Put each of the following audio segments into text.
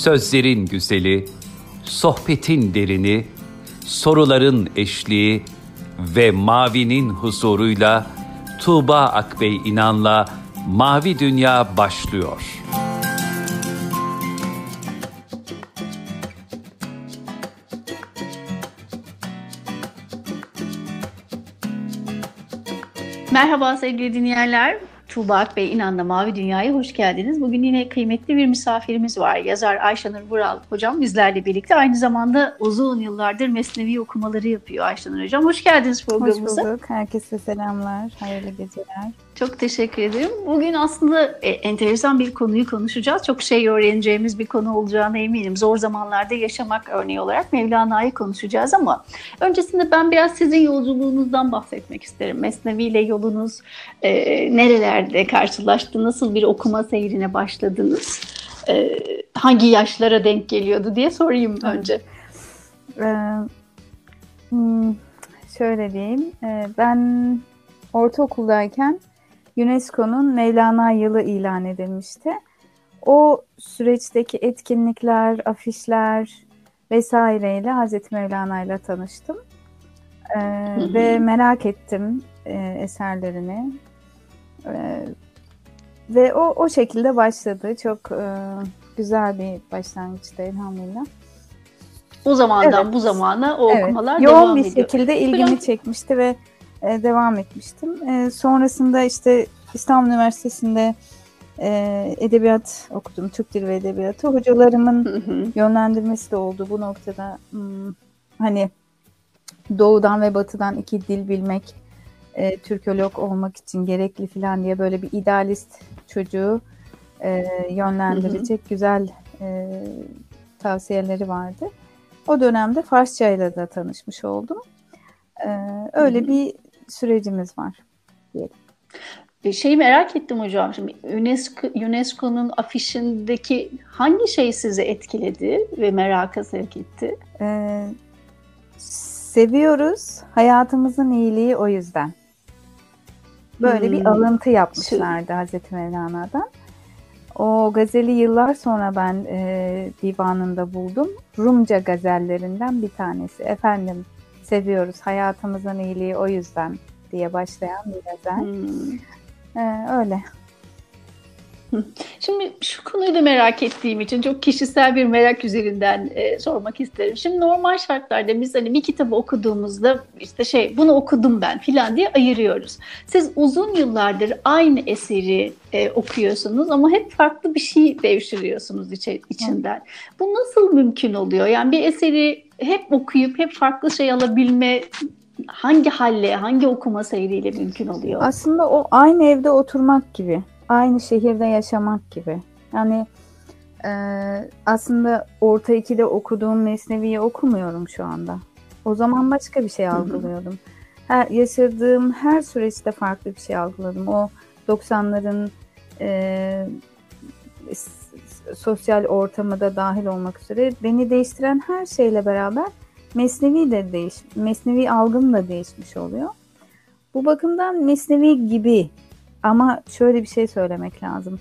Sözlerin güzeli, sohbetin derini, soruların eşliği ve mavinin huzuruyla Tuğba Akbey İnan'la Mavi Dünya başlıyor. Merhaba sevgili dinleyenler. Tuğba Bey İnan'la Mavi Dünya'ya hoş geldiniz. Bugün yine kıymetli bir misafirimiz var. Yazar Ayşenur Vural hocam bizlerle birlikte. Aynı zamanda uzun yıllardır mesnevi okumaları yapıyor Ayşenur hocam. Hoş geldiniz programımıza. Hoş bulduk. Herkese selamlar. Hayırlı geceler. Çok teşekkür ederim. Bugün aslında e, enteresan bir konuyu konuşacağız. Çok şey öğreneceğimiz bir konu olacağına eminim. Zor zamanlarda yaşamak örneği olarak Mevlana'yı konuşacağız ama öncesinde ben biraz sizin yolculuğunuzdan bahsetmek isterim. Mesnevi ile yolunuz e, nerelerde karşılaştı? Nasıl bir okuma seyrine başladınız? E, hangi yaşlara denk geliyordu diye sorayım önce. Ee, hmm, şöyle diyeyim. Ee, ben ortaokuldayken UNESCO'nun Mevlana yılı ilan edilmişti. O süreçteki etkinlikler, afişler vesaireyle Hazreti Mevlana ile tanıştım. Ee, ve merak ettim e, eserlerini. Ee, ve o o şekilde başladı. Çok e, güzel bir başlangıçtı elhamdülillah. O zamandan evet. bu zamana o evet. okumalar Yoğun devam bir ediyor. şekilde ilgimi Biraz- çekmişti ve e, devam etmiştim. E, sonrasında işte İstanbul Üniversitesi'nde e, edebiyat okudum. Türk Dili ve Edebiyatı. Hocalarımın Hı hı. yönlendirmesi de oldu bu noktada. Hmm, hani doğudan ve batıdan iki dil bilmek, e, Türkolog olmak için gerekli falan diye böyle bir idealist çocuğu e, yönlendirecek güzel e, tavsiyeleri vardı. O dönemde Farsça ile de tanışmış oldum. E, öyle Hı hı. bir sürecimiz var. E, Şeyi merak ettim hocam. Şimdi UNESCO, UNESCO'nun afişindeki hangi şey sizi etkiledi ve meraka sevk etti? Ee, seviyoruz. Hayatımızın iyiliği o yüzden. Böyle bir Hmm. alıntı yapmışlardı Hazreti Mevlana'dan. O gazeli yıllar sonra ben e, divanında buldum. Rumca gazellerinden bir tanesi. Efendim seviyoruz. Hayatımızın iyiliği o yüzden diye başlayan bir gazel. Hmm. Ee, öyle. Şimdi şu konuyu da merak ettiğim için çok kişisel bir merak üzerinden e, sormak isterim. Şimdi normal şartlarda biz hani bir kitabı okuduğumuzda işte şey bunu okudum ben filan diye ayırıyoruz. Siz uzun yıllardır aynı eseri e, okuyorsunuz ama hep farklı bir şey devşiriyorsunuz içe, içinden. Bu nasıl mümkün oluyor? Yani bir eseri hep okuyup hep farklı şey alabilme hangi halle, hangi okuma seyriyle mümkün oluyor? Aslında o aynı evde oturmak gibi, aynı şehirde yaşamak gibi. Yani e, aslında orta ikide okuduğum Mesnevi'yi okumuyorum şu anda. O zaman başka bir şey algılıyordum. Her, yaşadığım her süreçte farklı bir şey algıladım. O 90'ların e, sosyal ortamı da dahil olmak üzere beni değiştiren her şeyle beraber Mesnevi de değiş, Mesnevi algım da değişmiş oluyor. Bu bakımdan Mesnevi gibi ama şöyle bir şey söylemek lazım.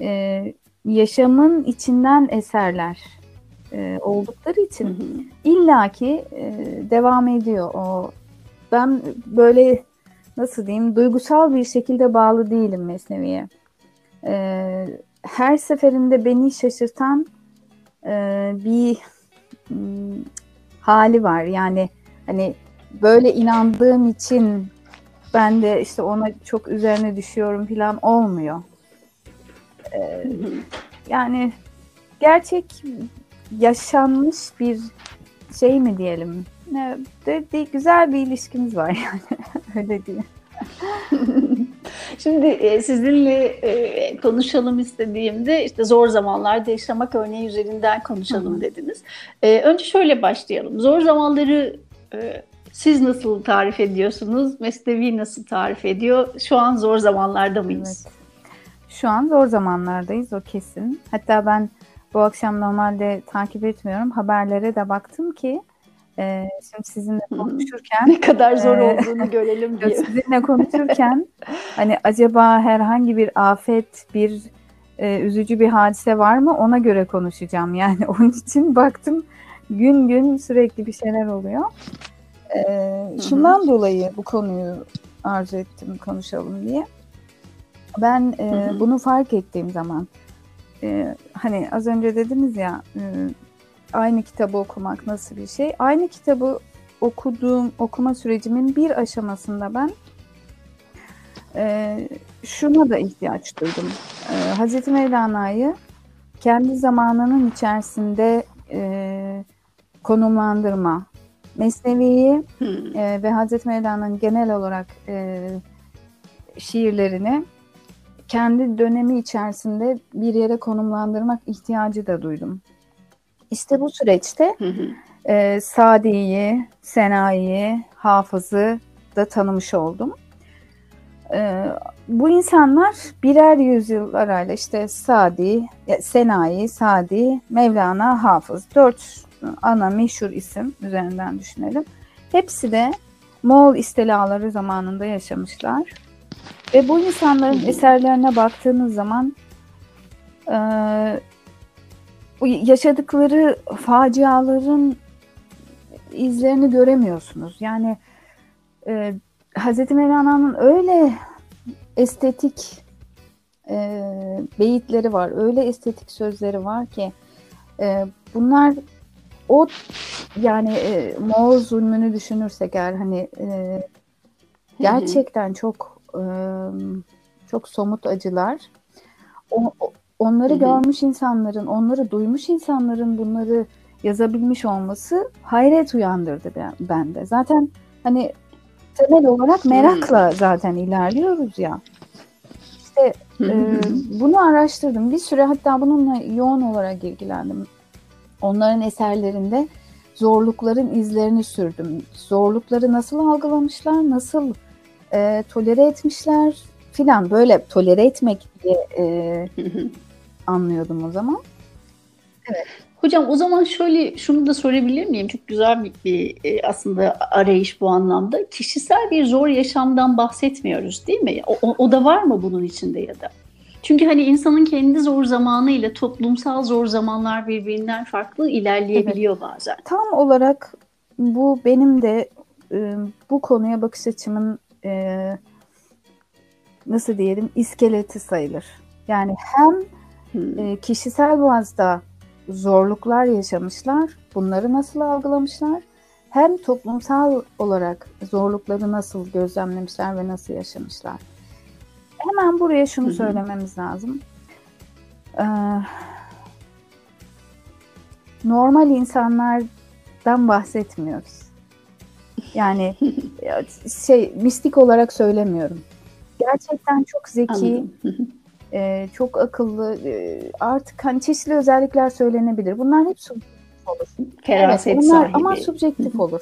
Ee, yaşamın içinden eserler e, oldukları Hı için hı. illaki e, devam ediyor. O ben böyle nasıl diyeyim duygusal bir şekilde bağlı değilim Mesnevi'ye. Ee, her seferinde beni şaşırtan e, bir mm, hali var. Yani hani böyle inandığım için ben de işte ona çok üzerine düşüyorum falan olmuyor. Hı. yani gerçek yaşanmış bir şey mi diyelim? Ne, de, de- güzel bir ilişkimiz var yani öyle diyeyim. Şimdi e, sizinle e, konuşalım istediğimde işte zor zamanlarda yaşamak örneği üzerinden konuşalım Hı dediniz. E, önce şöyle başlayalım. Zor zamanları e, siz nasıl tarif ediyorsunuz? Mesnevi nasıl tarif ediyor? Şu an zor zamanlarda mıyız? Evet. Şu an zor zamanlardayız o kesin. Hatta ben bu akşam normalde takip etmiyorum. Haberlere de baktım ki e, şimdi sizinle konuşurken Ne kadar zor Ee, olduğunu görelim diye. sizinle konuşurken hani acaba herhangi bir afet, bir e, üzücü bir hadise var mı ona göre konuşacağım. Yani onun için baktım gün gün sürekli bir şeyler oluyor. E, şundan hı hı. dolayı bu konuyu arzu ettim konuşalım diye. Ben e, bunu fark ettiğim zaman e, hani az önce dediniz ya e, aynı kitabı okumak nasıl bir şey? Aynı kitabı okuduğum okuma sürecimin bir aşamasında ben e, şuna da ihtiyaç duydum. E, Hazreti Mevlana'yı kendi zamanının içerisinde e, konumlandırma, Mesnevi'yi hmm. e, ve Hazreti Mevlana'nın genel olarak e, şiirlerini kendi dönemi içerisinde bir yere konumlandırmak ihtiyacı da duydum. İşte bu süreçte e, Sadi'yi, Senayi'yi, Hafız'ı da tanımış oldum. E, bu insanlar birer yüzyıl arayla işte Sadi, Senayi, Sadi, Mevlana, Hafız. Dört ana meşhur isim üzerinden düşünelim. Hepsi de Moğol istilaları zamanında yaşamışlar. Ve bu insanların eserlerine baktığınız zaman e, yaşadıkları faciaların izlerini göremiyorsunuz. Yani e, Hz. Mevlana'nın öyle estetik e, beyitleri var, öyle estetik sözleri var ki e, bunlar o yani e, Moğol zulmünü düşünürsek eğer hani e, gerçekten çok e, çok somut acılar. O, onları Hı-hı. görmüş insanların, onları duymuş insanların bunları yazabilmiş olması hayret uyandırdı bende. Zaten hani temel olarak merakla zaten ilerliyoruz ya. İşte e, bunu araştırdım. Bir süre hatta bununla yoğun olarak ilgilendim. Onların eserlerinde zorlukların izlerini sürdüm. Zorlukları nasıl algılamışlar, nasıl e, tolere etmişler filan böyle tolere etmek diye e, anlıyordum o zaman. Evet. Hocam o zaman şöyle şunu da sorabilir miyim? Çok güzel bir, bir e, aslında arayış bu anlamda. Kişisel bir zor yaşamdan bahsetmiyoruz değil mi? O, o, o da var mı bunun içinde ya da? Çünkü hani insanın kendi zor zamanı ile toplumsal zor zamanlar birbirinden farklı ilerleyebiliyor evet. bazen. Tam olarak bu benim de e, bu konuya bakış açımın e, nasıl diyelim iskeleti sayılır. Yani hem hmm. e, kişisel bazda zorluklar yaşamışlar, bunları nasıl algılamışlar, hem toplumsal olarak zorlukları nasıl gözlemlemişler ve nasıl yaşamışlar. Hemen buraya şunu söylememiz lazım. Ee, normal insanlardan bahsetmiyoruz. Yani şey mistik olarak söylemiyorum. Gerçekten çok zeki, e, çok akıllı, e, artık hani çeşitli özellikler söylenebilir. Bunlar hep subjektif olur. Feraset evet, bunlar, sahibi. Ama subjektif olur.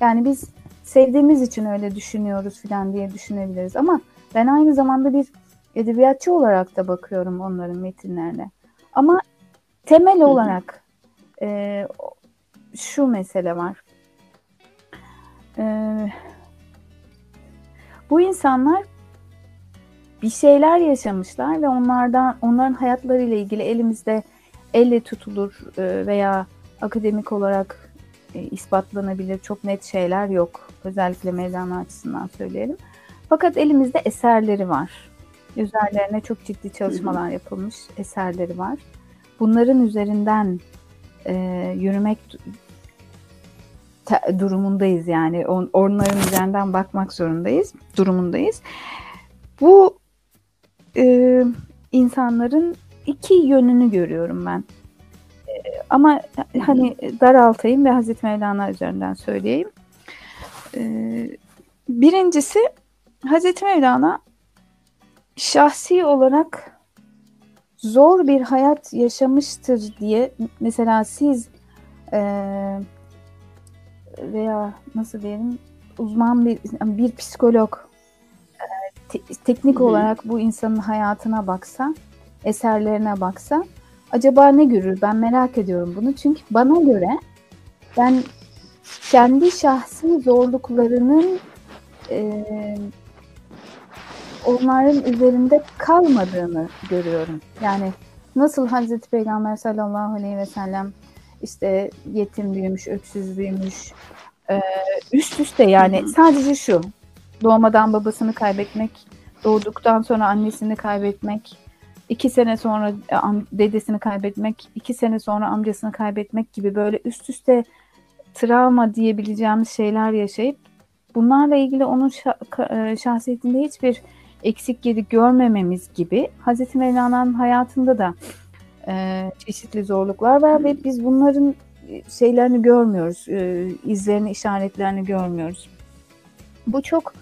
Yani biz sevdiğimiz için öyle düşünüyoruz falan diye düşünebiliriz. Ama ben aynı zamanda bir edebiyatçı olarak da bakıyorum onların metinlerine. Ama temel olarak e, şu mesele var. E, bu insanlar bir şeyler yaşamışlar ve onlardan onların hayatlarıyla ilgili elimizde elle tutulur e, veya akademik olarak e, ispatlanabilir çok net şeyler yok. Özellikle Mevlana açısından söyleyelim. Fakat elimizde eserleri var. Üzerlerine çok ciddi çalışmalar yapılmış eserleri var. Bunların üzerinden e, yürümek durumundayız yani on, onların üzerinden bakmak zorundayız, durumundayız. Bu e, insanların iki yönünü görüyorum ben. E, ama hani daraltayım ve Hazreti Mevlana üzerinden söyleyeyim. E, birincisi Hazreti Mevlana şahsi olarak zor bir hayat yaşamıştır diye mesela siz e, veya nasıl diyelim uzman bir bir psikolog te- teknik Hı-hı. olarak bu insanın hayatına baksa, eserlerine baksa acaba ne görür? Ben merak ediyorum bunu. Çünkü bana göre ben kendi şahsi zorluklarının e, onların üzerinde kalmadığını görüyorum. Yani nasıl Hazreti Peygamber sallallahu aleyhi ve sellem işte yetim büyümüş, öksüz büyümüş, e, üst üste yani sadece şu doğmadan babasını kaybetmek, doğduktan sonra annesini kaybetmek, iki sene sonra e, dedesini kaybetmek, iki sene sonra amcasını kaybetmek gibi böyle üst üste travma diyebileceğimiz şeyler yaşayıp bunlarla ilgili onun e, şahsiyetinde hiçbir eksik geri görmememiz gibi Hazreti Mevlana'nın hayatında da e, çeşitli zorluklar var ve biz bunların şeylerini görmüyoruz, e, izlerini, işaretlerini görmüyoruz. Bu çok,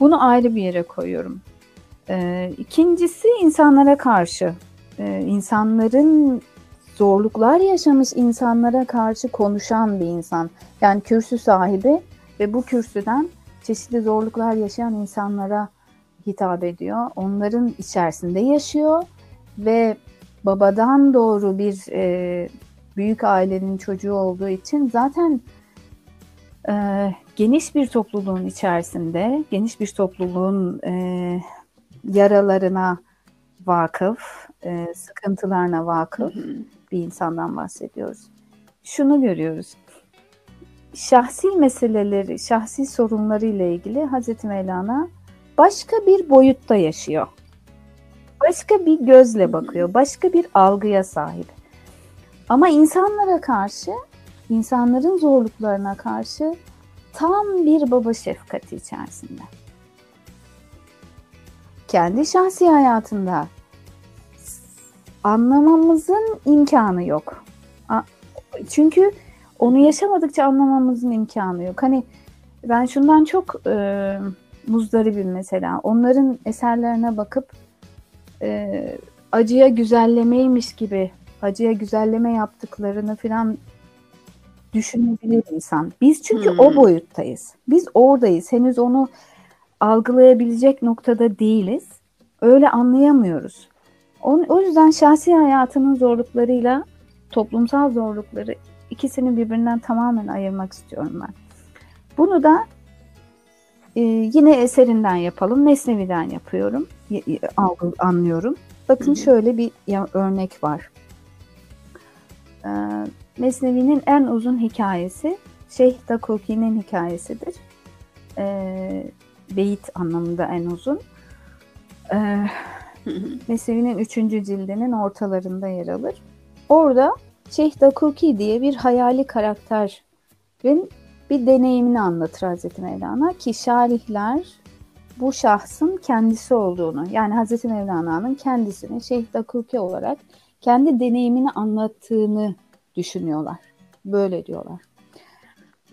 bunu ayrı bir yere koyuyorum. E, ikincisi insanlara karşı, e, insanların zorluklar yaşamış insanlara karşı konuşan bir insan. Yani kürsü sahibi ve bu kürsüden çeşitli zorluklar yaşayan insanlara hitap ediyor. Onların içerisinde yaşıyor ve babadan doğru bir e, büyük ailenin çocuğu olduğu için zaten e, geniş bir topluluğun içerisinde, geniş bir topluluğun e, yaralarına vakıf, e, sıkıntılarına vakıf hı hı. bir insandan bahsediyoruz. Şunu görüyoruz. Şahsi meseleleri, şahsi sorunları ile ilgili Hazreti Mevlana başka bir boyutta yaşıyor. Başka bir gözle bakıyor, başka bir algıya sahip. Ama insanlara karşı, insanların zorluklarına karşı tam bir baba şefkati içerisinde. Kendi şahsi hayatında anlamamızın imkanı yok. Çünkü onu yaşamadıkça anlamamızın imkanı yok. Hani ben şundan çok e, muzdaribim mesela. Onların eserlerine bakıp e, acıya güzellemeymiş gibi acıya güzelleme yaptıklarını falan düşünebilir insan. Biz çünkü hmm. o boyuttayız. Biz oradayız. Henüz onu algılayabilecek noktada değiliz. Öyle anlayamıyoruz. O, yüzden şahsi hayatının zorluklarıyla toplumsal zorlukları ikisini birbirinden tamamen ayırmak istiyorum ben. Bunu da e, yine eserinden yapalım. Mesnevi'den yapıyorum. Algı, anlıyorum. Bakın şöyle bir örnek var. Ee, Mesnevi'nin en uzun hikayesi Şeyh Dakoki'nin hikayesidir. Ee, beyit anlamında en uzun. Ee, Mesnevi'nin üçüncü cildinin ortalarında yer alır. Orada Şeyh Dakuki diye bir hayali karakterin bir deneyimini anlatır Hazreti Mevlana ki şarihler bu şahsın kendisi olduğunu yani Hazreti Mevlana'nın kendisini Şeyh Dakuki olarak kendi deneyimini anlattığını düşünüyorlar. Böyle diyorlar.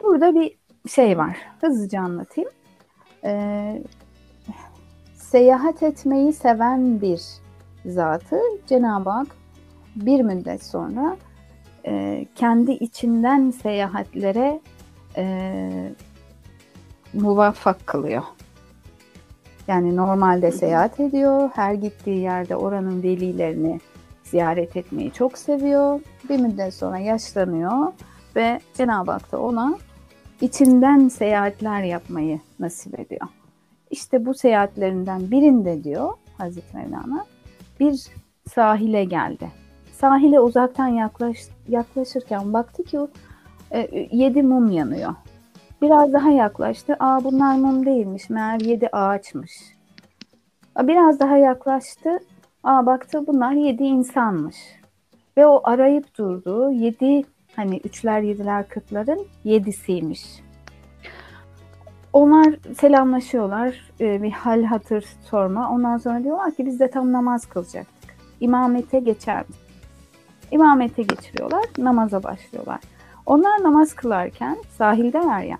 Burada bir şey var. Hızlıca anlatayım. Ee, seyahat etmeyi seven bir zatı Cenab-ı Hak bir müddet sonra e, kendi içinden seyahatlere e, muvaffak kılıyor. Yani normalde seyahat ediyor. Her gittiği yerde oranın velilerini ziyaret etmeyi çok seviyor. Bir müddet sonra yaşlanıyor ve Cenab-ı Hak da ona içinden seyahatler yapmayı nasip ediyor. İşte bu seyahatlerinden birinde diyor Hazreti Mevlana bir sahile geldi. Sahile uzaktan yaklaş, yaklaşırken baktı ki e, yedi mum yanıyor. Biraz daha yaklaştı. Aa bunlar mum değilmiş. Meğer yedi ağaçmış. Biraz daha yaklaştı. Aa baktı bunlar yedi insanmış. Ve o arayıp durduğu yedi hani üçler yediler kırkların yedisiymiş. Onlar selamlaşıyorlar. bir hal hatır sorma. Ondan sonra diyorlar ki biz de tam namaz kılacaktık. İmamete geçer mi? İmamete geçiriyorlar. Namaza başlıyorlar. Onlar namaz kılarken sahildeler ya.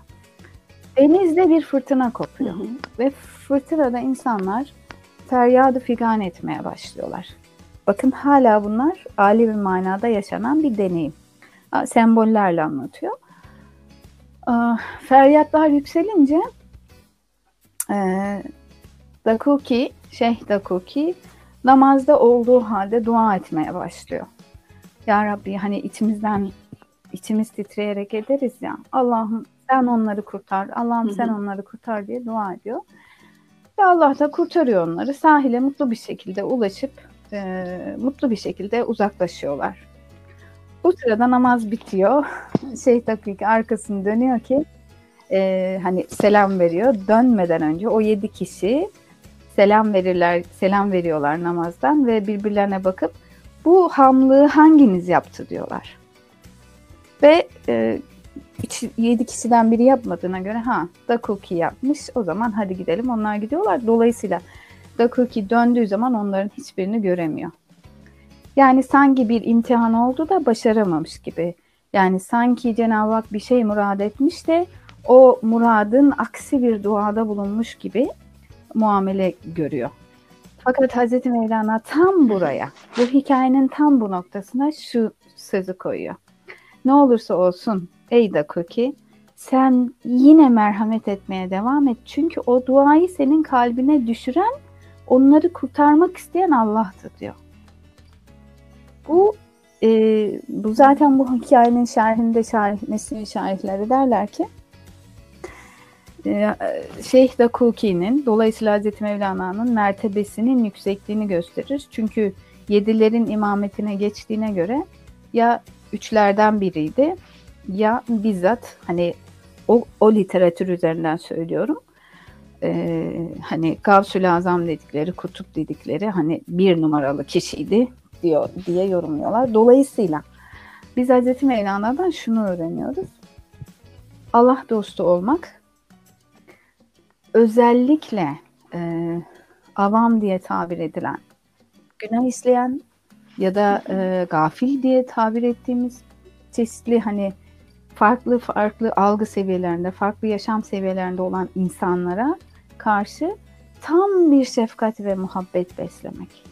Denizde bir fırtına kopuyor. Hı hı. Ve fırtınada insanlar feryadı figan etmeye başlıyorlar. Bakın hala bunlar âli bir manada yaşanan bir deneyim. Sembollerle anlatıyor. Feryatlar yükselince e, Dakuki, Şeyh Dakuki namazda olduğu halde dua etmeye başlıyor. Ya Rabbi hani içimizden içimiz titreyerek ederiz ya. Allah'ım sen onları kurtar. Allah'ım sen onları kurtar diye dua ediyor. Ve Allah da kurtarıyor onları. Sahile mutlu bir şekilde ulaşıp e, mutlu bir şekilde uzaklaşıyorlar. Bu sırada namaz bitiyor. Şeyh Dakik arkasını dönüyor ki e, hani selam veriyor. Dönmeden önce o yedi kişi selam verirler, selam veriyorlar namazdan ve birbirlerine bakıp bu hamlığı hanginiz yaptı diyorlar. Ve e, yedi kişiden biri yapmadığına göre ha Dakuki yapmış o zaman hadi gidelim onlar gidiyorlar. Dolayısıyla Dakuki döndüğü zaman onların hiçbirini göremiyor. Yani sanki bir imtihan oldu da başaramamış gibi. Yani sanki Cenab-ı Hak bir şey murad etmiş de o muradın aksi bir duada bulunmuş gibi muamele görüyor. Fakat Hazreti Mevlana tam buraya, bu hikayenin tam bu noktasına şu sözü koyuyor. Ne olursa olsun ey Dakuki, sen yine merhamet etmeye devam et. Çünkü o duayı senin kalbine düşüren, onları kurtarmak isteyen Allah'tı diyor. Bu e, bu zaten bu hikayenin şerhinde şerh, Mesnevi şerhleri derler ki e, Şeyh Dakuki'nin dolayısıyla Hazreti Mevlana'nın mertebesinin yüksekliğini gösterir. Çünkü yedilerin imametine geçtiğine göre ya üçlerden biriydi ya bizzat hani o, o literatür üzerinden söylüyorum. Ee, hani Gavsül Azam dedikleri, kutup dedikleri hani bir numaralı kişiydi diyor diye yorumluyorlar. Dolayısıyla biz Hz. Mevlana'dan şunu öğreniyoruz. Allah dostu olmak özellikle e, avam diye tabir edilen, günah işleyen ya da e, gafil diye tabir ettiğimiz çeşitli hani farklı farklı algı seviyelerinde, farklı yaşam seviyelerinde olan insanlara karşı tam bir şefkat ve muhabbet beslemek.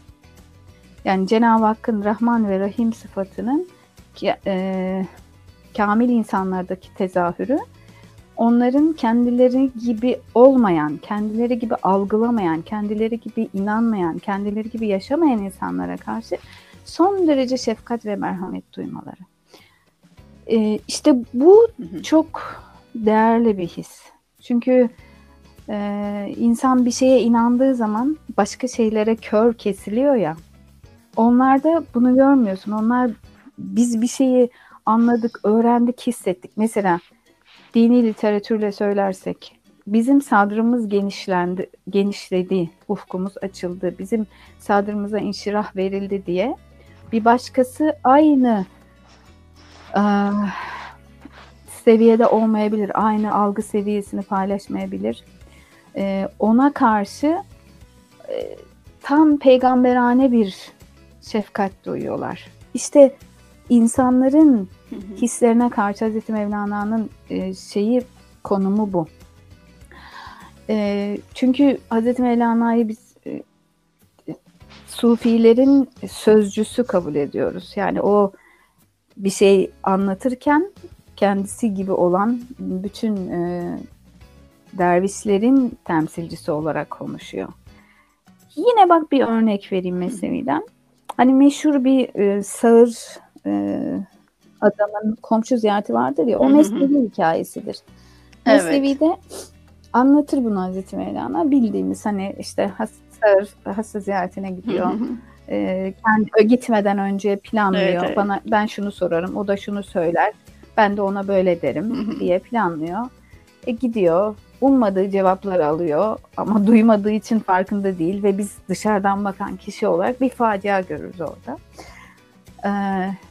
Yani Cenab-ı Hakk'ın Rahman ve Rahim sıfatının e, kamil insanlardaki tezahürü onların kendileri gibi olmayan, kendileri gibi algılamayan, kendileri gibi inanmayan, kendileri gibi yaşamayan insanlara karşı son derece şefkat ve merhamet duymaları. Ee, işte bu çok değerli bir his. Çünkü e, insan bir şeye inandığı zaman başka şeylere kör kesiliyor ya. Onlarda bunu görmüyorsun. Onlar biz bir şeyi anladık, öğrendik, hissettik. Mesela dini literatürle söylersek bizim sadrımız genişlendi, genişledi, ufkumuz açıldı, bizim sadrımıza inşirah verildi diye bir başkası aynı e, seviyede olmayabilir, aynı algı seviyesini paylaşmayabilir. E, ona karşı e, tam peygamberane bir şefkat duyuyorlar. İşte insanların hislerine karşı Hazreti Mevlana'nın e, şeyi konumu bu. E, çünkü Hazreti Mevlana'yı biz Sufilerin sözcüsü kabul ediyoruz. Yani o bir şey anlatırken kendisi gibi olan bütün e, dervişlerin temsilcisi olarak konuşuyor. Yine bak bir örnek vereyim Mesnevi'den. Hani meşhur bir e, sağır e, adamın komşu ziyareti vardır ya o Mesnevi hikayesidir. Evet. Mesnevi'de anlatır bunu Hazreti Mevlana. Bildiğimiz hani işte sağır hasta ziyaretine gidiyor. e, kendi gitmeden önce planlıyor. Evet, evet. Bana ben şunu sorarım, o da şunu söyler. Ben de ona böyle derim diye planlıyor. E, gidiyor. Ummadığı cevaplar alıyor ama duymadığı için farkında değil ve biz dışarıdan bakan kişi olarak bir facia görürüz orada. Ee,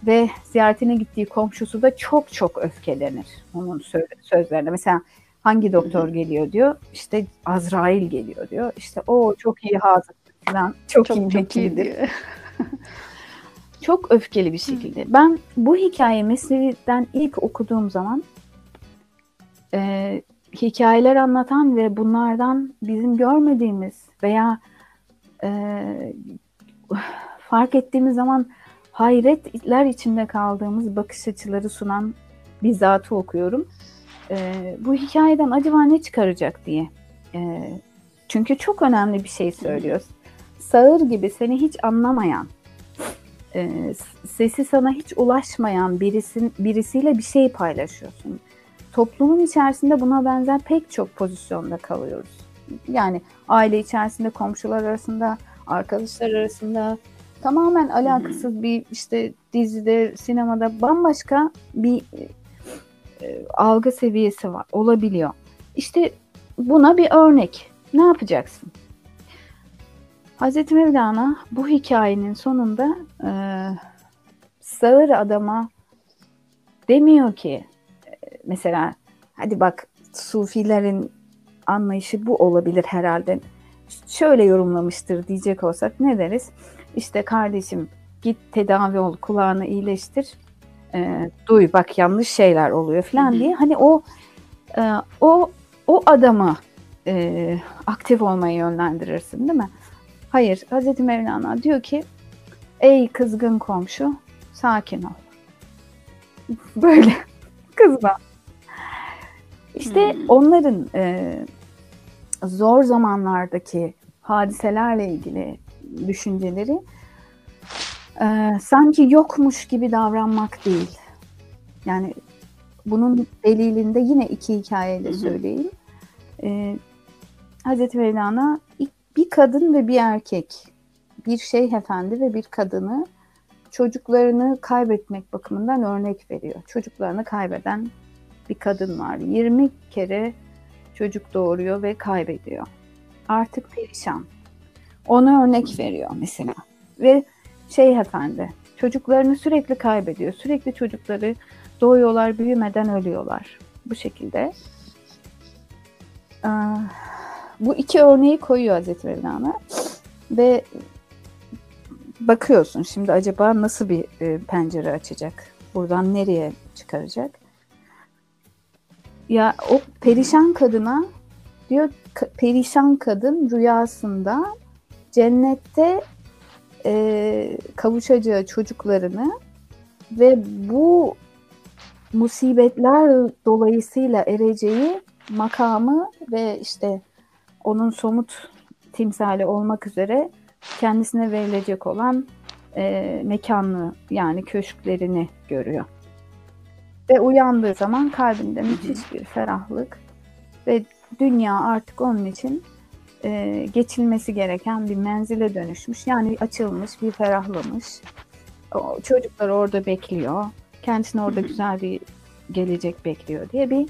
ve ziyaretine gittiği komşusu da çok çok öfkelenir onun sözlerine. Mesela hangi doktor geliyor diyor. İşte Azrail geliyor diyor. İşte o çok iyi hazır falan. Çok, çok imretlidir. Çok, çok öfkeli bir şekilde. Ben bu hikaye Mesnevi'den ilk okuduğum zaman e, hikayeler anlatan ve bunlardan bizim görmediğimiz veya e, fark ettiğimiz zaman hayretler içinde kaldığımız bakış açıları sunan bir zatı okuyorum. E, bu hikayeden acaba ne çıkaracak diye. E, çünkü çok önemli bir şey söylüyoruz. Sağır gibi seni hiç anlamayan, e, sesi sana hiç ulaşmayan birisin, birisiyle bir şey paylaşıyorsun. Toplumun içerisinde buna benzer pek çok pozisyonda kalıyoruz. Yani aile içerisinde, komşular arasında, arkadaşlar arasında tamamen alakasız bir işte dizide, sinemada bambaşka bir e, algı seviyesi var, olabiliyor. İşte buna bir örnek. Ne yapacaksın? Hazreti Mevlana bu hikayenin sonunda e, sağır adama demiyor ki e, mesela hadi bak sufilerin anlayışı bu olabilir herhalde. Şöyle yorumlamıştır diyecek olsak ne deriz? İşte kardeşim git tedavi ol, kulağını iyileştir. E, duy bak yanlış şeyler oluyor falan diye. Hani o e, o o adama e, aktif olmayı yönlendirirsin değil mi? Hayır, Hazreti Mevlana diyor ki ey kızgın komşu sakin ol. Böyle kızma. İşte hmm. onların e, zor zamanlardaki hadiselerle ilgili düşünceleri e, sanki yokmuş gibi davranmak değil. Yani bunun delilinde yine iki hikayeyle söyleyeyim. E, Hazreti Mevlana bir kadın ve bir erkek, bir şeyh efendi ve bir kadını çocuklarını kaybetmek bakımından örnek veriyor. Çocuklarını kaybeden bir kadın var. 20 kere çocuk doğuruyor ve kaybediyor. Artık perişan. Ona örnek veriyor mesela. Ve şey efendi çocuklarını sürekli kaybediyor. Sürekli çocukları doğuyorlar, büyümeden ölüyorlar. Bu şekilde. Bu iki örneği koyuyor Hazreti Mevlana. Ve bakıyorsun şimdi acaba nasıl bir e, pencere açacak? Buradan nereye çıkaracak? Ya o perişan kadına diyor perişan kadın rüyasında cennette e, kavuşacağı çocuklarını ve bu musibetler dolayısıyla ereceği makamı ve işte onun somut timsali olmak üzere kendisine verilecek olan e, mekanlı yani köşklerini görüyor. Ve uyandığı zaman kalbinde müthiş bir ferahlık ve dünya artık onun için e, geçilmesi gereken bir menzile dönüşmüş. Yani açılmış, bir ferahlamış. O, çocuklar orada bekliyor. Kendisine orada güzel bir gelecek bekliyor diye bir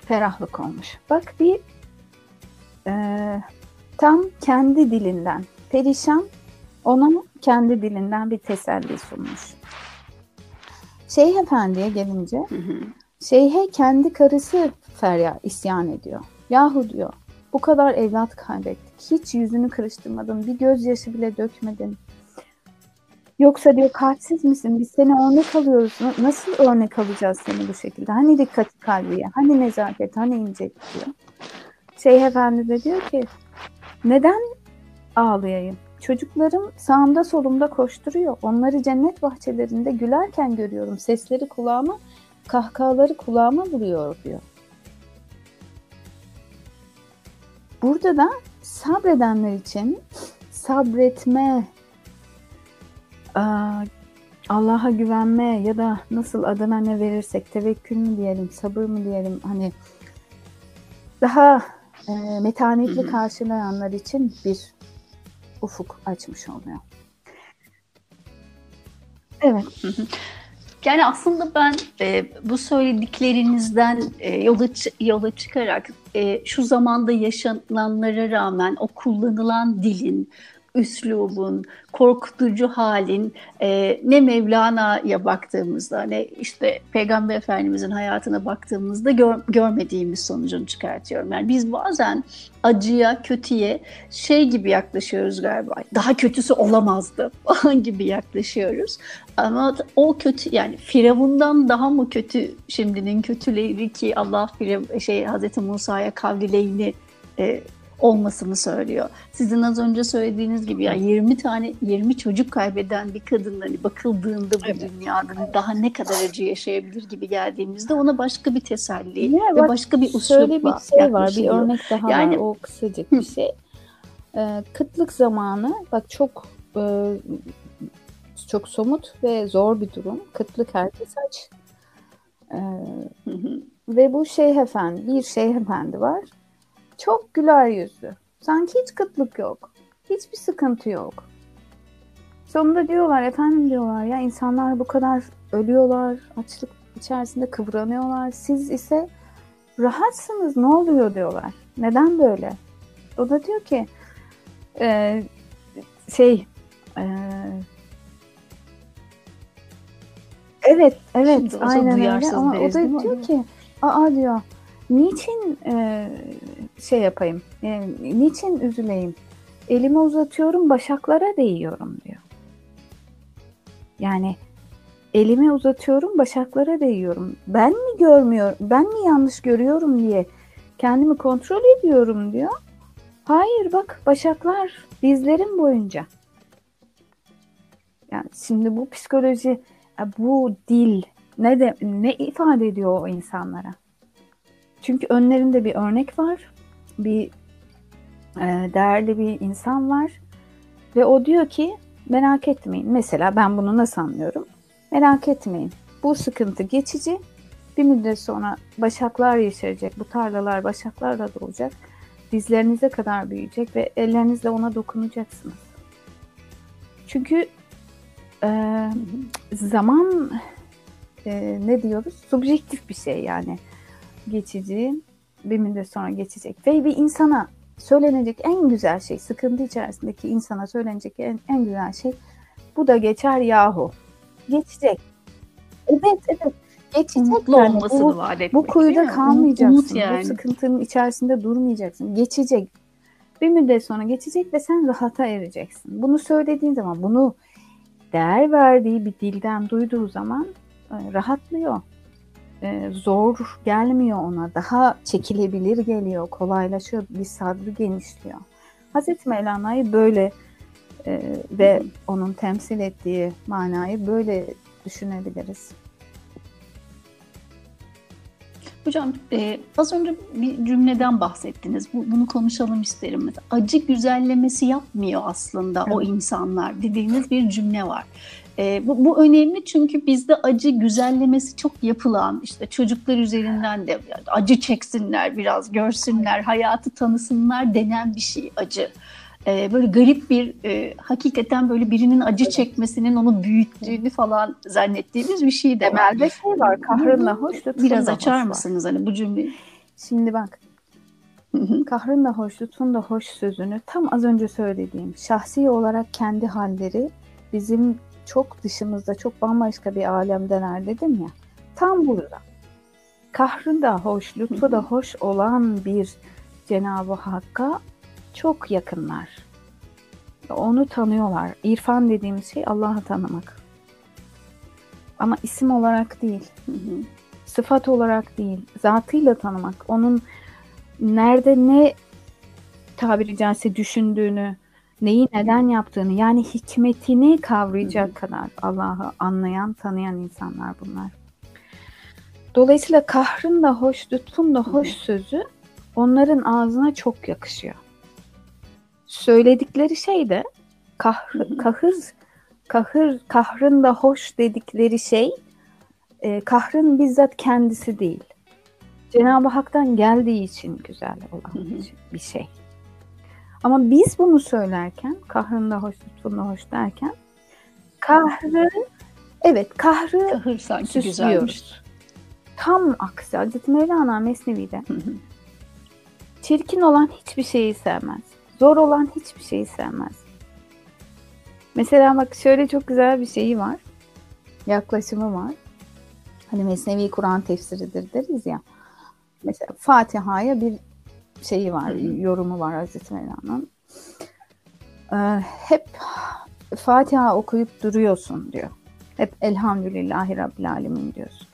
ferahlık olmuş. Bak bir e, tam kendi dilinden perişan ona kendi dilinden bir teselli sunmuş. Şeyh Efendi'ye gelince. Şeyhe kendi karısı Ferya isyan ediyor. Yahu diyor bu kadar evlat kaybettik. Hiç yüzünü kırıştırmadın. Bir gözyaşı bile dökmedin. Yoksa diyor kalpsiz misin? Biz seni örnek alıyoruz. Nasıl örnek alacağız seni bu şekilde? Hani dikkat kalbiye, hani nezaket, hani incelik diyor. Şeyh Efendi de diyor ki neden ağlayayım? Çocuklarım sağımda solumda koşturuyor. Onları cennet bahçelerinde gülerken görüyorum. Sesleri kulağıma, kahkahaları kulağıma vuruyor diyor. Burada da sabredenler için sabretme, Allah'a güvenme ya da nasıl adına ne verirsek tevekkül mü diyelim, sabır mı diyelim hani daha e, metanetli karşılayanlar için bir ufuk açmış oluyor. Evet. Yani aslında ben e, bu söylediklerinizden e, yola yola çıkarak e, şu zamanda yaşananlara rağmen o kullanılan dilin, üslubun, korkutucu halin e, ne Mevlana'ya baktığımızda ne işte Peygamber Efendimizin hayatına baktığımızda gör, görmediğimiz sonucunu çıkartıyorum. Yani biz bazen acıya, kötüye şey gibi yaklaşıyoruz galiba. Daha kötüsü olamazdı falan gibi yaklaşıyoruz. Ama o kötü yani Firavundan daha mı kötü şimdinin kötüleri ki Allah Firav, şey Hazreti Musa'ya kavlilerini e, olmasını söylüyor. Sizin az önce söylediğiniz gibi yani 20 tane 20 çocuk kaybeden bir kadın hani bakıldığında bu evet. dünyada daha ne kadar acı yaşayabilir gibi geldiğimizde ona başka bir teselli ya ve bak, başka bir uslupla Şöyle bir şey var, bir örnek daha yani, var o kısacık bir şey. Ee, kıtlık zamanı bak çok e, çok somut ve zor bir durum. Kıtlık herkes aç. Ee, ve bu şeyh efendi, bir şeyh efendi var Çok güler yüzlü. Sanki hiç kıtlık yok. Hiçbir sıkıntı yok. Sonunda diyorlar efendim diyorlar ya insanlar bu kadar ölüyorlar, açlık içerisinde kıvranıyorlar. Siz ise rahatsınız ne oluyor diyorlar. Neden böyle? O da diyor ki e, şey e, evet evet Şimdi aynen öyle ama o da diyor ki aa diyor niçin e, şey yapayım e, niçin üzüleyim elimi uzatıyorum başaklara değiyorum diyor. Yani elimi uzatıyorum başaklara değiyorum. Ben mi görmüyorum, ben mi yanlış görüyorum diye kendimi kontrol ediyorum diyor. Hayır bak başaklar dizlerim boyunca. Yani şimdi bu psikoloji, bu dil ne de ne ifade ediyor o insanlara? Çünkü önlerinde bir örnek var, bir e, değerli bir insan var ve o diyor ki merak etmeyin. Mesela ben bunu nasıl anlıyorum? Merak etmeyin. Bu sıkıntı geçici. Bir müddet sonra başaklar yeşerecek. Bu tarlalar başaklarla dolacak. Dizlerinize kadar büyüyecek ve ellerinizle ona dokunacaksınız. Çünkü e, zaman e, ne diyoruz? Subjektif bir şey yani. Geçici, bir müddet sonra geçecek. Ve bir insana söylenecek en güzel şey, sıkıntı içerisindeki insana söylenecek en, en güzel şey bu da geçer yahu. Geçecek. Evet, evet. Geçecek Mutlu yani. olmasını Bu, vaat etmek. bu kuyuda kalmayacaksın. Umut yani. Bu sıkıntının içerisinde durmayacaksın. Geçecek. Bir müddet sonra geçecek ve sen rahata ereceksin. Bunu söylediğin zaman, bunu değer verdiği bir dilden duyduğu zaman e, rahatlıyor. E, zor gelmiyor ona. Daha çekilebilir geliyor, kolaylaşıyor, bir sabrı genişliyor. Hazreti Mevlana'yı böyle e, ve onun temsil ettiği manayı böyle düşünebiliriz. Hocam e, az önce bir cümleden bahsettiniz. Bu, bunu konuşalım isterim. Mesela, acı güzellemesi yapmıyor aslında o Evet. insanlar dediğiniz bir cümle var. E, bu, bu önemli çünkü bizde acı güzellemesi çok yapılan işte çocuklar üzerinden de acı çeksinler biraz görsünler hayatı tanısınlar denen bir şey acı. E, böyle garip bir e, hakikaten böyle birinin acı çekmesinin onu büyüttüğünü falan zannettiğimiz bir şey de var. Temelde şey var, kahrınla hoş, Biraz hoş açar var. mısınız hani bu cümleyi? Şimdi bak, kahrın da hoş, lütfun da hoş sözünü tam az önce söylediğim şahsi olarak kendi halleri bizim çok dışımızda, çok bambaşka bir alemdeler dedim ya. Tam burada. Kahrı da hoş, lütfu da hoş olan bir Cenab-ı Hakk'a çok yakınlar. Onu tanıyorlar. İrfan dediğimiz şey Allah'ı tanımak. Ama isim olarak değil sıfat olarak değil, zatıyla tanımak, onun nerede ne tabiri caizse düşündüğünü, neyi neden yaptığını yani hikmetini kavrayacak kadar Allah'ı anlayan, tanıyan insanlar bunlar. Dolayısıyla kahrın da hoş, lütfun da hoş sözü onların ağzına çok yakışıyor. Söyledikleri şey de kahr, kahır, kahır, kahrın da hoş dedikleri şey e, kahrın bizzat kendisi değil. Cenab-ı Hak'tan geldiği için güzel olan bir şey. Ama biz bunu söylerken, kahrın da hoş, lütfun da hoş derken, kahrı, evet kahrı Kahır sanki güzelmiş. süslüyoruz. Tam aksi. Hazreti Mevlana Mesnevi'de Hı hı. çirkin olan hiçbir şeyi sevmez. Zor olan hiçbir şeyi sevmez. Mesela bak şöyle çok güzel bir şeyi var. Yaklaşımı var. Hani Mesnevi Kur'an tefsiridir deriz ya. Mesela Fatiha'ya bir şeyi var, yorumu var Hazreti Mevlana'nın. Ee, hep Fatiha okuyup duruyorsun diyor. Hep Elhamdülillahi Rabbil Alemin diyorsun.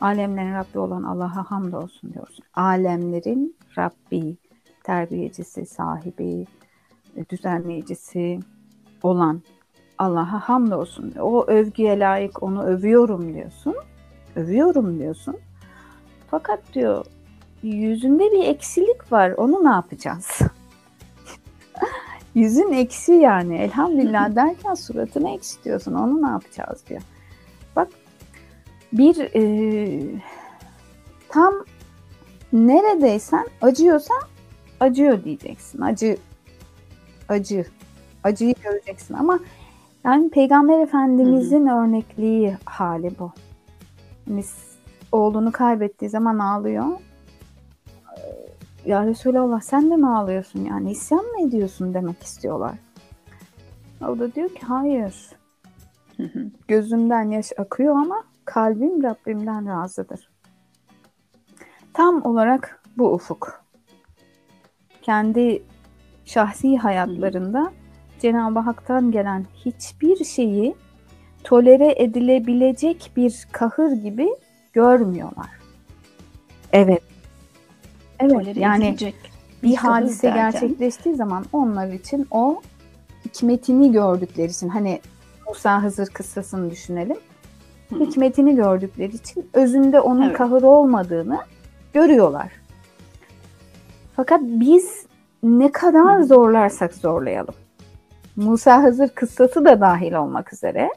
Alemlerin Rabbi olan Allah'a hamdolsun diyorsun. Alemlerin Rabbi, terbiyecisi, sahibi, düzenleyicisi olan Allah'a hamdolsun. diyor. O övgüye layık onu övüyorum diyorsun. Övüyorum diyorsun. Fakat diyor yüzünde bir eksilik var. Onu ne yapacağız? Yüzün eksi yani. Elhamdülillah derken suratını eksi diyorsun. Onu ne yapacağız diyor. Bak bir e, tam neredeysen acıyorsan acıyor diyeceksin. Acı acı acıyı göreceksin ama yani Peygamber Efendimizin hı hı. örnekliği hali bu. Yani oğlunu kaybettiği zaman ağlıyor. Ya Resulallah sen de mi ağlıyorsun yani isyan mı ediyorsun demek istiyorlar. O da diyor ki hayır. Gözümden yaş akıyor ama kalbim Rabbimden razıdır. Tam olarak bu ufuk. Kendi şahsi hayatlarında Cenab-ı Hak'tan gelen hiçbir şeyi tolere edilebilecek bir kahır gibi görmüyorlar. Evet. Evet tolere yani edilecek bir hadise derken. gerçekleştiği zaman onlar için o hikmetini gördükleri için hani Musa Hızır kıssasını düşünelim. Hı. Hikmetini gördükleri için özünde onun evet. kahır olmadığını görüyorlar. Fakat biz ne kadar zorlarsak zorlayalım. Musa Hızır kıssası da dahil olmak üzere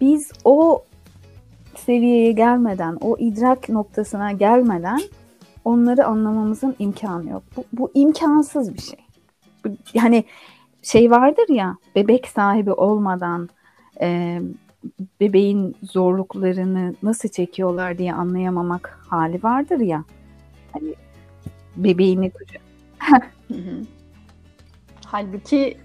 biz o seviyeye gelmeden, o idrak noktasına gelmeden onları anlamamızın imkanı yok. Bu, bu imkansız bir şey. Bu, yani şey vardır ya, bebek sahibi olmadan e, bebeğin zorluklarını nasıl çekiyorlar diye anlayamamak hali vardır ya. Hani bebeğini kucak. Halbuki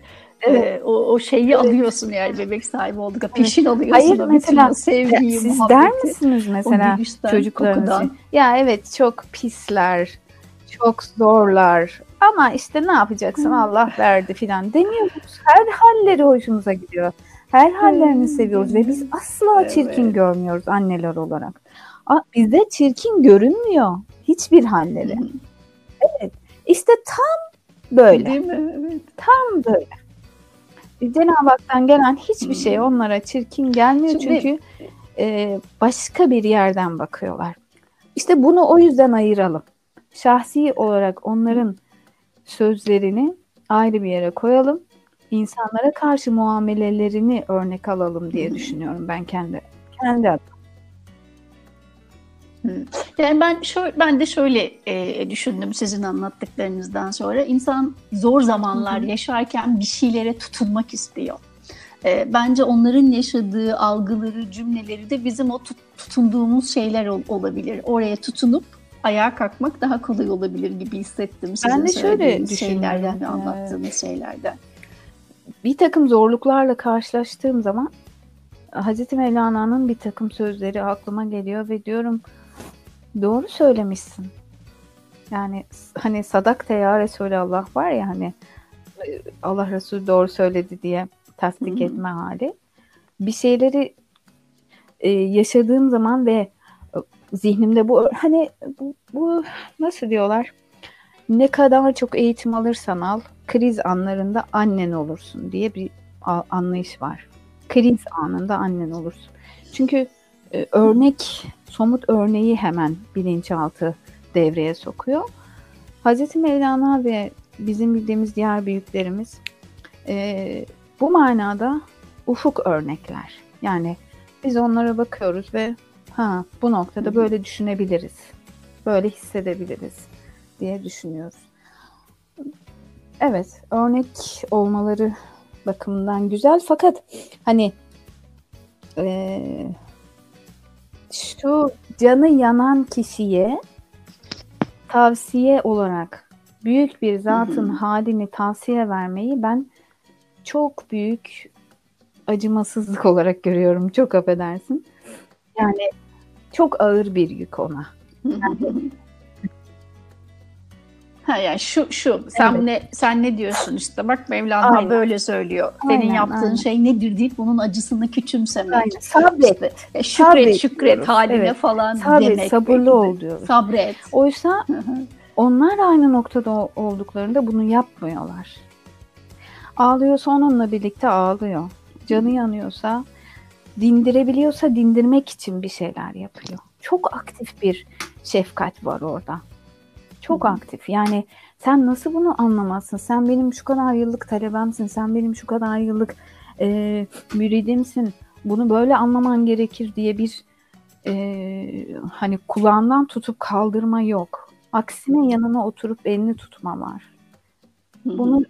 Evet. Ee, o, o şeyi evet. alıyorsun yani bebek sahibi oldukça peşin evet. alıyorsun. Hayır mesela sevgiyi, siz muhabbeti, der misiniz mesela çocuklarınız ya evet çok pisler, çok zorlar ama işte ne yapacaksın Allah verdi filan demiyoruz. Her halleri hoşumuza gidiyor. Her hallerini seviyoruz ve biz asla evet. çirkin görmüyoruz anneler olarak. Bizde çirkin görünmüyor hiçbir halleri. Evet. İşte tam böyle. Değil mi? Evet. Tam böyle. Cenab-ı Hak'tan gelen hiçbir şey onlara çirkin gelmiyor Şimdi, çünkü e, başka bir yerden bakıyorlar. İşte bunu o yüzden ayıralım. Şahsi olarak onların sözlerini ayrı bir yere koyalım. İnsanlara karşı muamelelerini örnek alalım diye düşünüyorum ben kendi kendi adıma. Yani ben şöyle, ben de şöyle e, düşündüm sizin anlattıklarınızdan sonra. İnsan zor zamanlar yaşarken bir şeylere tutunmak istiyor. E, bence onların yaşadığı algıları, cümleleri de bizim o tut, tutunduğumuz şeyler ol, olabilir. Oraya tutunup ayağa kalkmak daha kolay olabilir gibi hissettim sizin ben de şöyle şeylerden ve anlattığınız ee, şeylerden. Bir takım zorluklarla karşılaştığım zaman Hazreti Mevlana'nın bir takım sözleri aklıma geliyor ve diyorum Doğru söylemişsin. Yani hani sadak ya Resulallah var ya hani Allah Resulü doğru söyledi diye tasdik Hı-hı. etme hali. Bir şeyleri e, yaşadığım zaman ve e, zihnimde bu hani bu, bu nasıl diyorlar? Ne kadar çok eğitim alırsan al, kriz anlarında annen olursun diye bir anlayış var. Kriz anında annen olursun. Çünkü e, örnek somut örneği hemen bilinçaltı devreye sokuyor. Hazreti Mevlana ve bizim bildiğimiz diğer büyüklerimiz e, bu manada ufuk örnekler. Yani biz onlara bakıyoruz ve ha bu noktada böyle düşünebiliriz, böyle hissedebiliriz diye düşünüyoruz. Evet, örnek olmaları bakımından güzel fakat hani e, şu canı yanan kişiye tavsiye olarak büyük bir zatın halini tavsiye vermeyi ben çok büyük acımasızlık olarak görüyorum. Çok affedersin. Yani çok ağır bir yük ona. Yani Ha yani şu şu sen evet. ne sen ne diyorsun işte bak Mevlana aynen. böyle söylüyor. Aynen, Senin yaptığın aynen. şey nedir deyip bunun acısını küçümsemek. Aynen. Sabret. İşte, e, şükret sabret şükret diyoruz. haline evet. falan sabret, demek. Sabırlı ol diyoruz. Sabret. Oysa onlar aynı noktada olduklarında bunu yapmıyorlar. Ağlıyorsa onunla birlikte ağlıyor. Canı yanıyorsa dindirebiliyorsa dindirmek için bir şeyler yapıyor. Çok aktif bir şefkat var orada. Çok aktif. Yani sen nasıl bunu anlamazsın? Sen benim şu kadar yıllık talebemsin. Sen benim şu kadar yıllık e, müridimsin. Bunu böyle anlaman gerekir diye bir e, hani kulağından tutup kaldırma yok. Aksine yanına oturup elini tutma var. Bunu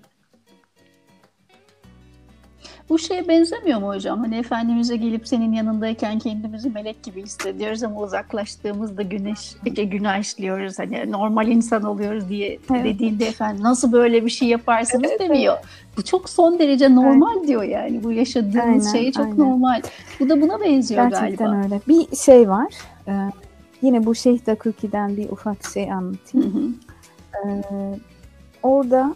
bu şeye benzemiyor mu hocam? Hani Efendimiz'e gelip senin yanındayken kendimizi melek gibi hissediyoruz ama uzaklaştığımızda güneş, günah işliyoruz. Hani normal insan oluyoruz diye evet. dediğinde efendim nasıl böyle bir şey yaparsınız evet, demiyor. Evet. Bu çok son derece normal evet. diyor yani. Bu yaşadığımız aynen, şey çok aynen. normal. Bu da buna benziyor Gerçekten galiba. öyle. Bir şey var. Ee, yine bu Şeyh Dakuki'den bir ufak şey anlatayım. Hı hı. Ee, orada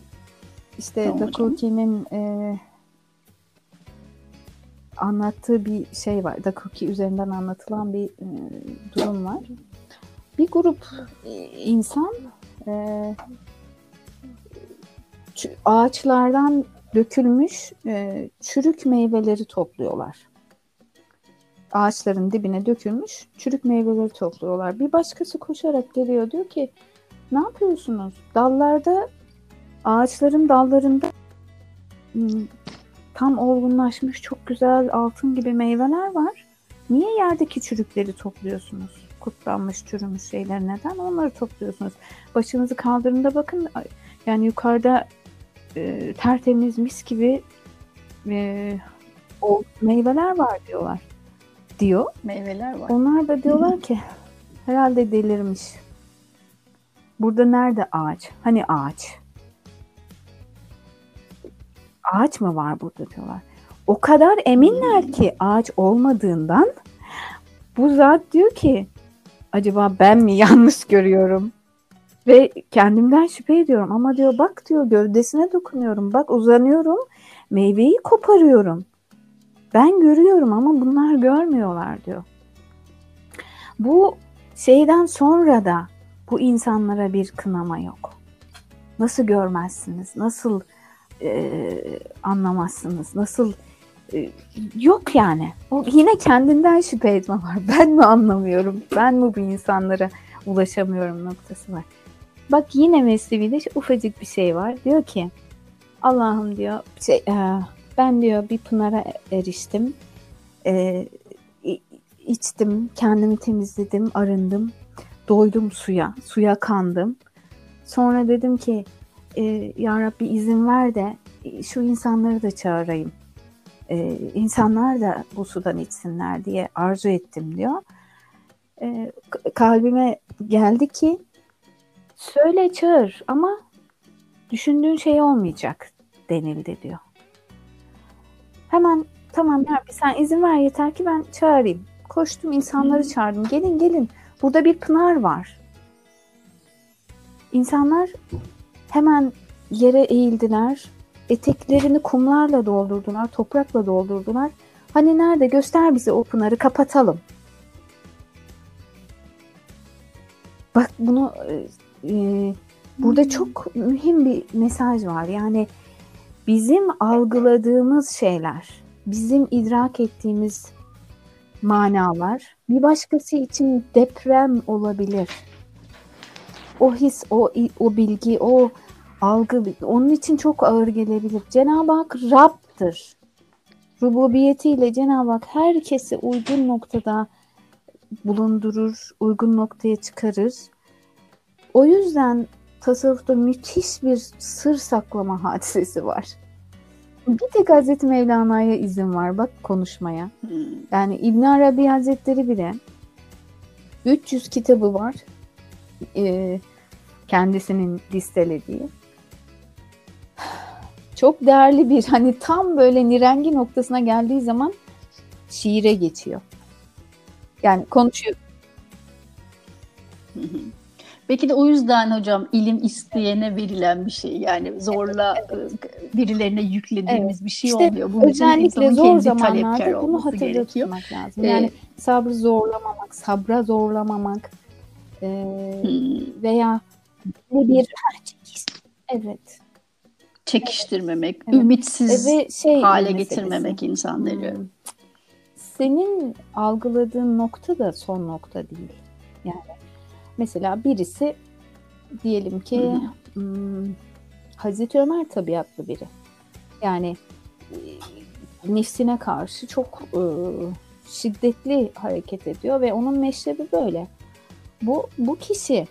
işte tamam, Dakuki'nin e, anlattığı bir şey var. Da Cookie üzerinden anlatılan bir e, durum var. Bir grup e, insan e, ağaçlardan dökülmüş e, çürük meyveleri topluyorlar. Ağaçların dibine dökülmüş çürük meyveleri topluyorlar. Bir başkası koşarak geliyor diyor ki ne yapıyorsunuz? Dallarda ağaçların dallarında hmm, tam olgunlaşmış çok güzel altın gibi meyveler var. Niye yerdeki çürükleri topluyorsunuz? Kutlanmış, çürümüş şeyler neden? Onları topluyorsunuz. Başınızı kaldırında bakın. Yani yukarıda e, tertemiz mis gibi e, o meyveler var diyorlar. Diyor. Meyveler var. Onlar da diyorlar ki herhalde delirmiş. Burada nerede ağaç? Hani ağaç? Ağaç mı var burada diyorlar. O kadar eminler ki ağaç olmadığından bu zat diyor ki acaba ben mi yanlış görüyorum? Ve kendimden şüphe ediyorum ama diyor bak diyor gövdesine dokunuyorum. Bak uzanıyorum meyveyi koparıyorum. Ben görüyorum ama bunlar görmüyorlar diyor. Bu şeyden sonra da bu insanlara bir kınama yok. Nasıl görmezsiniz? Nasıl e, anlamazsınız. Nasıl e, yok yani. O yine kendinden şüphe etme var. Ben mi anlamıyorum? Ben mi bu insanlara ulaşamıyorum noktası var. Bak yine Mesnevi'de ufacık bir şey var. Diyor ki Allah'ım diyor şey, e, ben diyor bir pınara eriştim. E, içtim, kendimi temizledim, arındım. Doydum suya, suya kandım. Sonra dedim ki e, Ya Rabbi izin ver de e, şu insanları da çağırayım. E, insanlar da bu sudan içsinler diye arzu ettim diyor. E, kalbime geldi ki söyle çağır ama düşündüğün şey olmayacak denildi diyor. Hemen tamam ya sen izin ver yeter ki ben çağırayım. Koştum insanları çağırdım. Gelin gelin burada bir pınar var. İnsanlar Hemen yere eğildiler. Eteklerini kumlarla doldurdular, toprakla doldurdular. Hani nerede göster bize o pınarı kapatalım. Bak bunu e, e burada hmm. çok mühim bir mesaj var. Yani bizim algıladığımız şeyler, bizim idrak ettiğimiz manalar bir başkası için deprem olabilir o his, o o bilgi, o algı onun için çok ağır gelebilir. Cenab-ı Hak Rab'dır. Rububiyetiyle Cenab-ı Hak herkesi uygun noktada bulundurur, uygun noktaya çıkarır. O yüzden tasavvufta müthiş bir sır saklama hadisesi var. Bir tek Hazreti Mevlana'ya izin var bak konuşmaya. Hmm. Yani İbn Arabi Hazretleri bile 300 kitabı var. Ee, kendisinin listelediği. Çok değerli bir hani tam böyle nirengi noktasına geldiği zaman şiire geçiyor. Yani konuşuyor. Belki de o yüzden hocam ilim isteyene verilen bir şey. Yani zorla evet. birilerine yüklediğimiz evet. bir şey işte olmuyor. Bu özellikle zor zamanlarda bunu hatırlatmak lazım. Yani ee, sabrı zorlamamak, sabra zorlamamak e, hmm. veya bir evet çekiştirmemek, evet. ümitsiz Ve şey hale getirmemek insanları. Hmm. Senin algıladığın nokta da son nokta değil. Yani mesela birisi diyelim ki hmm, Hazreti Ömer tabiatlı biri. Yani e, nefsine karşı çok e, şiddetli hareket ediyor ve onun meşrebi böyle. Bu bu kişi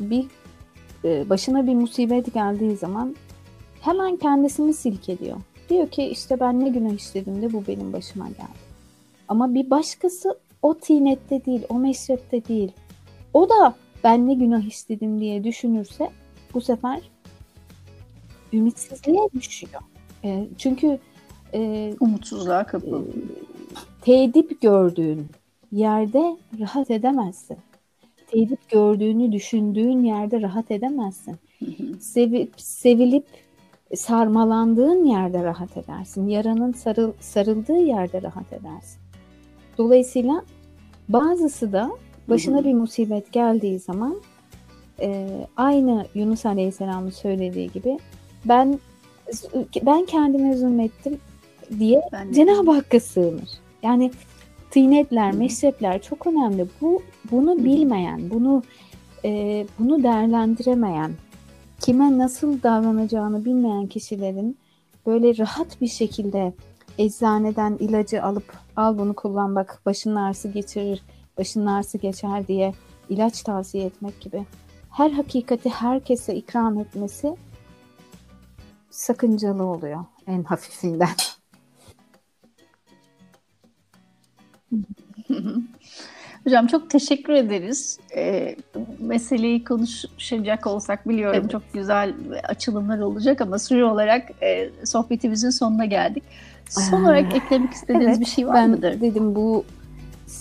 bir e, başına bir musibet geldiği zaman hemen kendisini silkeliyor. Diyor ki işte ben ne günah işledim de bu benim başıma geldi. Ama bir başkası o tinette değil, o meşrepte değil. O da ben ne günah işledim diye düşünürse bu sefer ümitsizliğe düşüyor. E, çünkü e, umutsuzluğa kapılıyor. E, tedip gördüğün yerde rahat edemezsin. Tedip gördüğünü düşündüğün yerde rahat edemezsin. Sevi, sevilip sarmalandığın yerde rahat edersin. Yaranın sarıl, sarıldığı yerde rahat edersin. Dolayısıyla bazısı da başına bir musibet geldiği zaman e, aynı Yunus Aleyhisselam'ın söylediği gibi ben ben kendime zulmettim diye Cenab-ı Hakk'a sığınır. Yani tıynetler, meşrepler çok önemli. Bu bunu bilmeyen, bunu e, bunu değerlendiremeyen, kime nasıl davranacağını bilmeyen kişilerin böyle rahat bir şekilde eczaneden ilacı alıp al bunu kullan bak başının ağrısı geçirir, başının ağrısı geçer diye ilaç tavsiye etmek gibi her hakikati herkese ikram etmesi sakıncalı oluyor en hafifinden. Hocam çok teşekkür ederiz. E, meseleyi konuşacak olsak biliyorum evet. çok güzel açılımlar olacak ama süre olarak e, sohbetimizin sonuna geldik. Son Aa, olarak eklemek istediğiniz evet, bir şey var ben mıdır? Ben dedim bu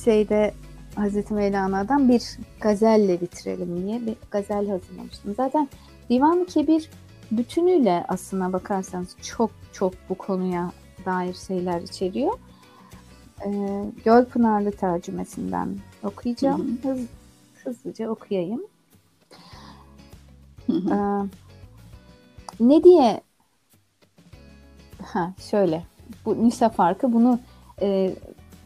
şeyde Hazreti Mevlana'dan bir gazelle bitirelim diye bir gazel hazırlamıştım. Zaten Divan-ı Kebir bütünüyle aslına bakarsanız çok çok bu konuya dair şeyler içeriyor. Ee, Gölpınarlı tercümesinden okuyacağım. Hı hı. Hız, hızlıca okuyayım. Hı hı. Ee, ne diye ha şöyle bu nüsa farkı bunu e,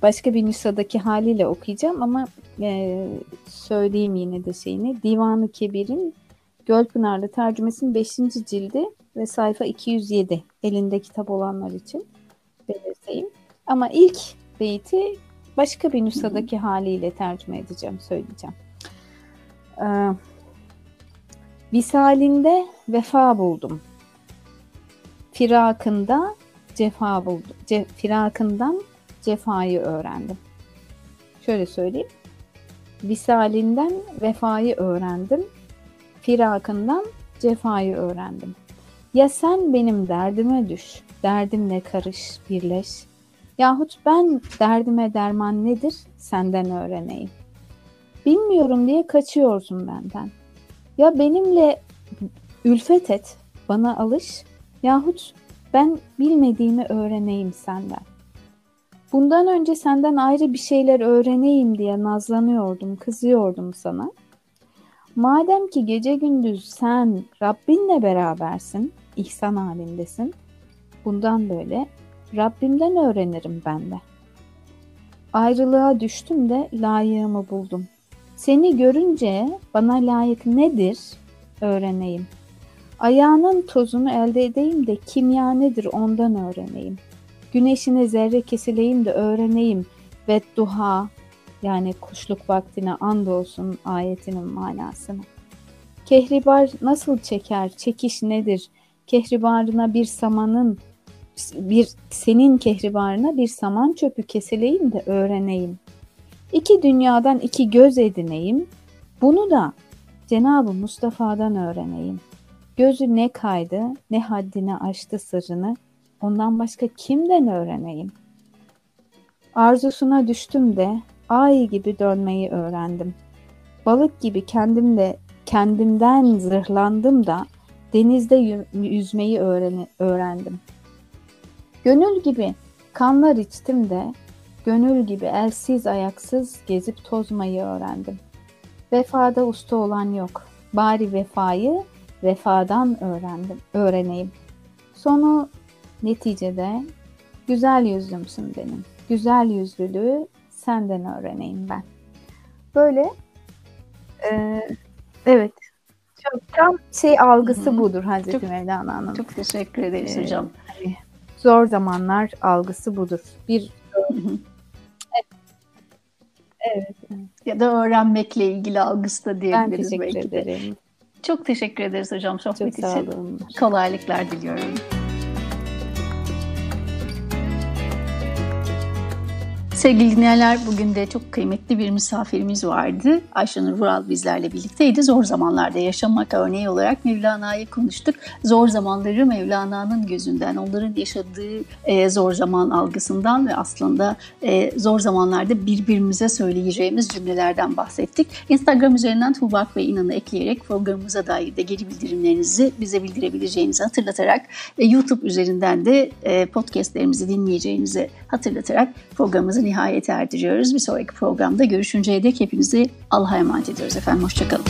başka bir nüsadaki haliyle okuyacağım ama e, söyleyeyim yine de şeyini. Divanı Kebir'in Gölpınarlı tercümesinin 5. cildi ve sayfa 207 elinde kitap olanlar için belirteyim. Ama ilk beyti başka bir nüshadaki haliyle tercüme edeceğim, söyleyeceğim. Ee, Visalinde vefa buldum. Firakında cefa buldum. Ce, firakından cefayı öğrendim. Şöyle söyleyeyim. Visalinden vefayı öğrendim. Firakından cefayı öğrendim. Ya sen benim derdime düş, derdimle karış, birleş. Yahut ben derdime derman nedir senden öğreneyim. Bilmiyorum diye kaçıyorsun benden. Ya benimle ülfet et, bana alış yahut ben bilmediğimi öğreneyim senden. Bundan önce senden ayrı bir şeyler öğreneyim diye nazlanıyordum, kızıyordum sana. Madem ki gece gündüz sen Rabbinle berabersin, ihsan halindesin. Bundan böyle Rabbimden öğrenirim ben de. Ayrılığa düştüm de layığımı buldum. Seni görünce bana layık nedir öğreneyim. Ayağının tozunu elde edeyim de kimya nedir ondan öğreneyim. Güneşine zerre kesileyim de öğreneyim. Ve duha yani kuşluk vaktine andolsun ayetinin manasını. Kehribar nasıl çeker, çekiş nedir? Kehribarına bir samanın bir senin kehribarına bir saman çöpü kesileyim de öğreneyim. İki dünyadan iki göz edineyim. Bunu da Cenab-ı Mustafa'dan öğreneyim. Gözü ne kaydı, ne haddine aştı sırrını, ondan başka kimden öğreneyim? Arzusuna düştüm de ay gibi dönmeyi öğrendim. Balık gibi kendimle kendimden zırhlandım da denizde yüzmeyi öğrendim. Gönül gibi kanlar içtim de gönül gibi elsiz ayaksız gezip tozmayı öğrendim. Vefada usta olan yok. Bari vefayı vefadan öğrendim, öğreneyim. Sonu neticede güzel yüzlümsün benim. Güzel yüzlülüğü senden öğreneyim ben. Böyle e, evet çok tam şey algısı Hı-hı. budur Hazreti çok, Mevlana'nın. Çok teşekkür ederiz ee, hocam. Hani zor zamanlar algısı budur. Bir evet. evet. Ya da öğrenmekle ilgili algısı da diyebiliriz ben teşekkür belki ederim. De. Çok teşekkür ederiz hocam sohbet Çok olun. Kolaylıklar diliyorum. Sevgili dinleyenler bugün de çok kıymetli bir misafirimiz vardı. Ayşenur Vural bizlerle birlikteydi. Zor zamanlarda yaşamak örneği olarak Mevlana'yı konuştuk. Zor zamanları Mevlana'nın gözünden, onların yaşadığı e, zor zaman algısından ve aslında e, zor zamanlarda birbirimize söyleyeceğimiz cümlelerden bahsettik. Instagram üzerinden Tuğbak ve İnan'ı ekleyerek programımıza dair de geri bildirimlerinizi bize bildirebileceğinizi hatırlatarak e, YouTube üzerinden de podcastlerimizi dinleyeceğinizi hatırlatarak programımızı nihayete erdiriyoruz. Bir sonraki programda görüşünceye dek hepinizi Allah'a emanet ediyoruz efendim. Hoşçakalın.